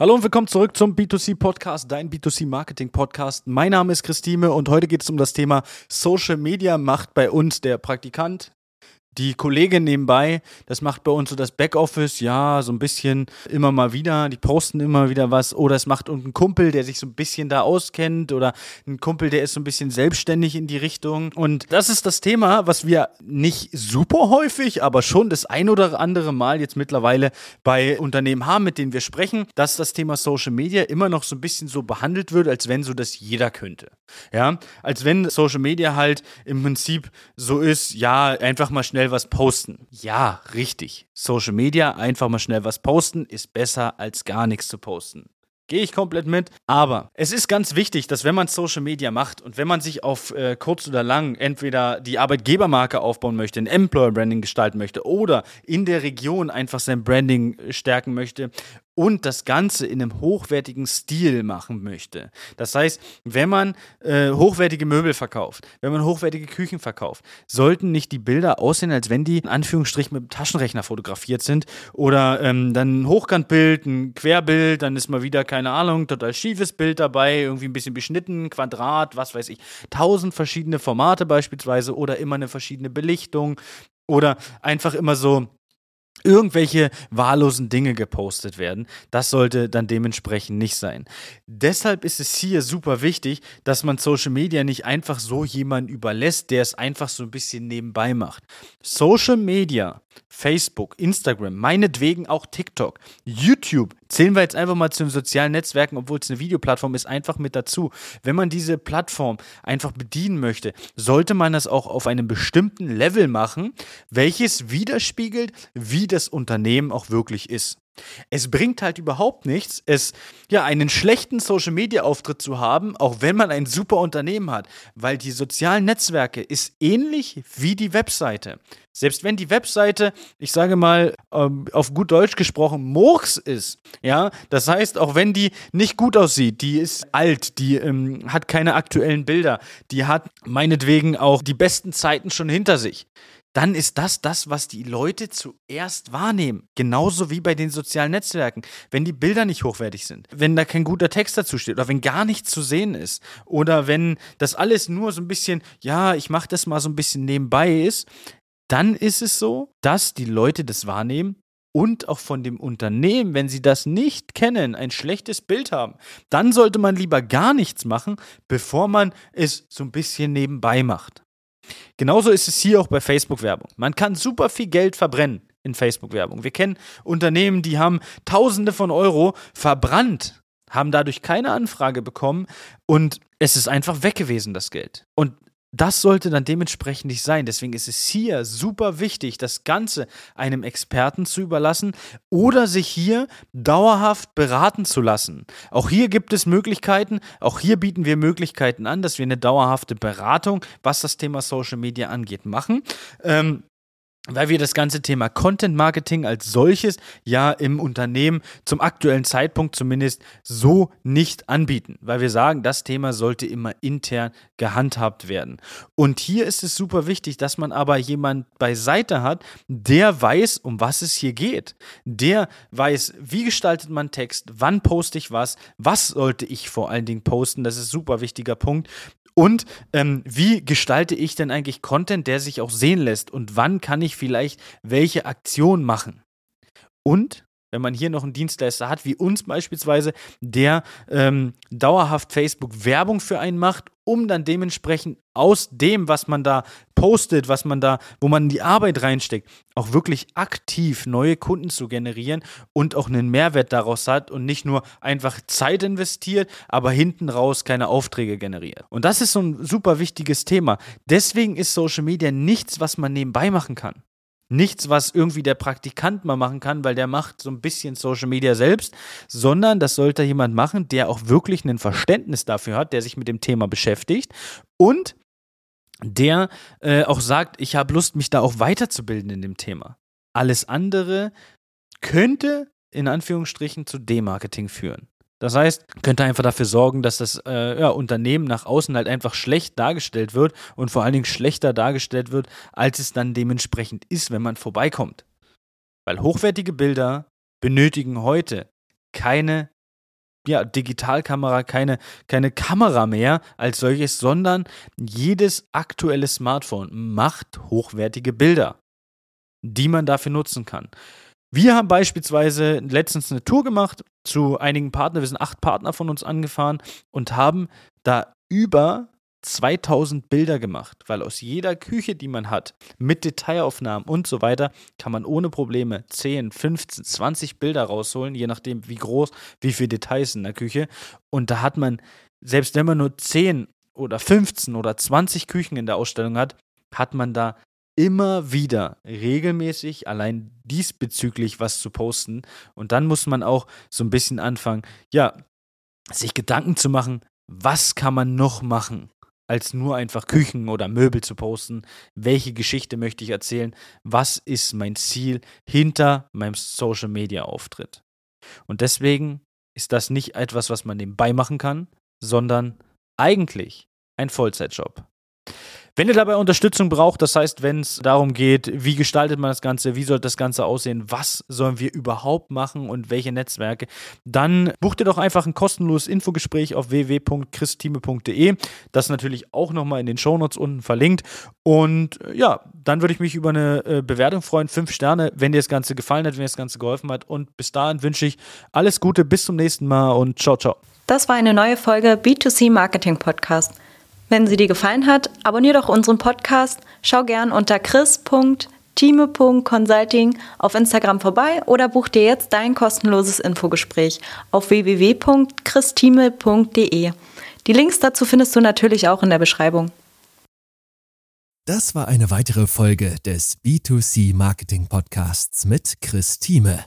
Hallo und willkommen zurück zum B2C Podcast, dein B2C Marketing Podcast. Mein Name ist Christine und heute geht es um das Thema Social Media macht bei uns der Praktikant, die Kollegin nebenbei, das macht bei uns so das Backoffice, ja, so ein bisschen immer mal wieder, die posten immer wieder was. Oder es macht ein Kumpel, der sich so ein bisschen da auskennt. Oder ein Kumpel, der ist so ein bisschen selbstständig in die Richtung. Und das ist das Thema, was wir nicht super häufig, aber schon das ein oder andere Mal jetzt mittlerweile bei Unternehmen haben, mit denen wir sprechen, dass das Thema Social Media immer noch so ein bisschen so behandelt wird, als wenn so das jeder könnte. Ja, als wenn Social Media halt im Prinzip so ist, ja, einfach mal schnell was posten. Ja, richtig. Social Media, einfach mal schnell was posten, ist besser als gar nichts zu posten. Gehe ich komplett mit. Aber es ist ganz wichtig, dass wenn man Social Media macht und wenn man sich auf äh, kurz oder lang entweder die Arbeitgebermarke aufbauen möchte, ein Employer Branding gestalten möchte oder in der Region einfach sein Branding stärken möchte und das Ganze in einem hochwertigen Stil machen möchte. Das heißt, wenn man äh, hochwertige Möbel verkauft, wenn man hochwertige Küchen verkauft, sollten nicht die Bilder aussehen, als wenn die in Anführungsstrichen mit dem Taschenrechner fotografiert sind oder ähm, dann ein Hochkantbild, ein Querbild, dann ist mal wieder, keine Ahnung, total schiefes Bild dabei, irgendwie ein bisschen beschnitten, Quadrat, was weiß ich, tausend verschiedene Formate beispielsweise oder immer eine verschiedene Belichtung oder einfach immer so irgendwelche wahllosen Dinge gepostet werden. Das sollte dann dementsprechend nicht sein. Deshalb ist es hier super wichtig, dass man Social Media nicht einfach so jemanden überlässt, der es einfach so ein bisschen nebenbei macht. Social Media, Facebook, Instagram, meinetwegen auch TikTok, YouTube, zählen wir jetzt einfach mal zu den sozialen Netzwerken, obwohl es eine Videoplattform ist, einfach mit dazu. Wenn man diese Plattform einfach bedienen möchte, sollte man das auch auf einem bestimmten Level machen, welches widerspiegelt, wie das Unternehmen auch wirklich ist. Es bringt halt überhaupt nichts, es ja einen schlechten Social Media Auftritt zu haben, auch wenn man ein super Unternehmen hat, weil die sozialen Netzwerke ist ähnlich wie die Webseite. Selbst wenn die Webseite, ich sage mal ähm, auf gut Deutsch gesprochen, Murks ist, ja, das heißt, auch wenn die nicht gut aussieht, die ist alt, die ähm, hat keine aktuellen Bilder, die hat meinetwegen auch die besten Zeiten schon hinter sich dann ist das das, was die Leute zuerst wahrnehmen. Genauso wie bei den sozialen Netzwerken. Wenn die Bilder nicht hochwertig sind, wenn da kein guter Text dazu steht oder wenn gar nichts zu sehen ist oder wenn das alles nur so ein bisschen, ja, ich mache das mal so ein bisschen nebenbei ist, dann ist es so, dass die Leute das wahrnehmen und auch von dem Unternehmen, wenn sie das nicht kennen, ein schlechtes Bild haben, dann sollte man lieber gar nichts machen, bevor man es so ein bisschen nebenbei macht. Genauso ist es hier auch bei Facebook-Werbung. Man kann super viel Geld verbrennen in Facebook-Werbung. Wir kennen Unternehmen, die haben Tausende von Euro verbrannt, haben dadurch keine Anfrage bekommen und es ist einfach weg gewesen, das Geld. Und das sollte dann dementsprechend nicht sein. Deswegen ist es hier super wichtig, das Ganze einem Experten zu überlassen oder sich hier dauerhaft beraten zu lassen. Auch hier gibt es Möglichkeiten, auch hier bieten wir Möglichkeiten an, dass wir eine dauerhafte Beratung, was das Thema Social Media angeht, machen. Ähm, weil wir das ganze Thema Content Marketing als solches ja im Unternehmen zum aktuellen Zeitpunkt zumindest so nicht anbieten, weil wir sagen, das Thema sollte immer intern gehandhabt werden. Und hier ist es super wichtig, dass man aber jemand beiseite hat, der weiß, um was es hier geht. Der weiß, wie gestaltet man Text, wann poste ich was, was sollte ich vor allen Dingen posten, das ist ein super wichtiger Punkt. Und ähm, wie gestalte ich denn eigentlich Content, der sich auch sehen lässt? Und wann kann ich vielleicht welche Aktion machen? Und wenn man hier noch einen Dienstleister hat, wie uns beispielsweise, der ähm, dauerhaft Facebook Werbung für einen macht, um dann dementsprechend aus dem, was man da postet, was man da, wo man die Arbeit reinsteckt, auch wirklich aktiv neue Kunden zu generieren und auch einen Mehrwert daraus hat und nicht nur einfach Zeit investiert, aber hinten raus keine Aufträge generiert. Und das ist so ein super wichtiges Thema. Deswegen ist Social Media nichts, was man nebenbei machen kann. Nichts, was irgendwie der Praktikant mal machen kann, weil der macht so ein bisschen Social Media selbst, sondern das sollte jemand machen, der auch wirklich ein Verständnis dafür hat, der sich mit dem Thema beschäftigt und der äh, auch sagt, ich habe Lust, mich da auch weiterzubilden in dem Thema. Alles andere könnte in Anführungsstrichen zu Demarketing führen. Das heißt, könnte einfach dafür sorgen, dass das äh, ja, Unternehmen nach außen halt einfach schlecht dargestellt wird und vor allen Dingen schlechter dargestellt wird, als es dann dementsprechend ist, wenn man vorbeikommt. Weil hochwertige Bilder benötigen heute keine ja, Digitalkamera, keine, keine Kamera mehr als solches, sondern jedes aktuelle Smartphone macht hochwertige Bilder, die man dafür nutzen kann. Wir haben beispielsweise letztens eine Tour gemacht zu einigen Partnern. Wir sind acht Partner von uns angefahren und haben da über 2000 Bilder gemacht, weil aus jeder Küche, die man hat, mit Detailaufnahmen und so weiter, kann man ohne Probleme 10, 15, 20 Bilder rausholen, je nachdem, wie groß, wie viele Details in der Küche. Und da hat man, selbst wenn man nur 10 oder 15 oder 20 Küchen in der Ausstellung hat, hat man da immer wieder regelmäßig allein diesbezüglich was zu posten. Und dann muss man auch so ein bisschen anfangen, ja, sich Gedanken zu machen, was kann man noch machen? als nur einfach Küchen oder Möbel zu posten. Welche Geschichte möchte ich erzählen? Was ist mein Ziel hinter meinem Social Media Auftritt? Und deswegen ist das nicht etwas, was man nebenbei machen kann, sondern eigentlich ein Vollzeitjob. Wenn ihr dabei Unterstützung braucht, das heißt, wenn es darum geht, wie gestaltet man das Ganze, wie soll das Ganze aussehen, was sollen wir überhaupt machen und welche Netzwerke, dann bucht ihr doch einfach ein kostenloses Infogespräch auf www.christime.de. Das ist natürlich auch nochmal in den Shownotes unten verlinkt. Und äh, ja, dann würde ich mich über eine äh, Bewertung freuen, fünf Sterne, wenn dir das Ganze gefallen hat, wenn dir das Ganze geholfen hat. Und bis dahin wünsche ich alles Gute, bis zum nächsten Mal und ciao, ciao. Das war eine neue Folge B2C Marketing Podcast. Wenn sie dir gefallen hat, abonniere doch unseren Podcast, schau gern unter chris.time.consulting auf Instagram vorbei oder buch dir jetzt dein kostenloses Infogespräch auf www.christime.de. Die Links dazu findest du natürlich auch in der Beschreibung. Das war eine weitere Folge des B2C Marketing Podcasts mit Chris Thieme.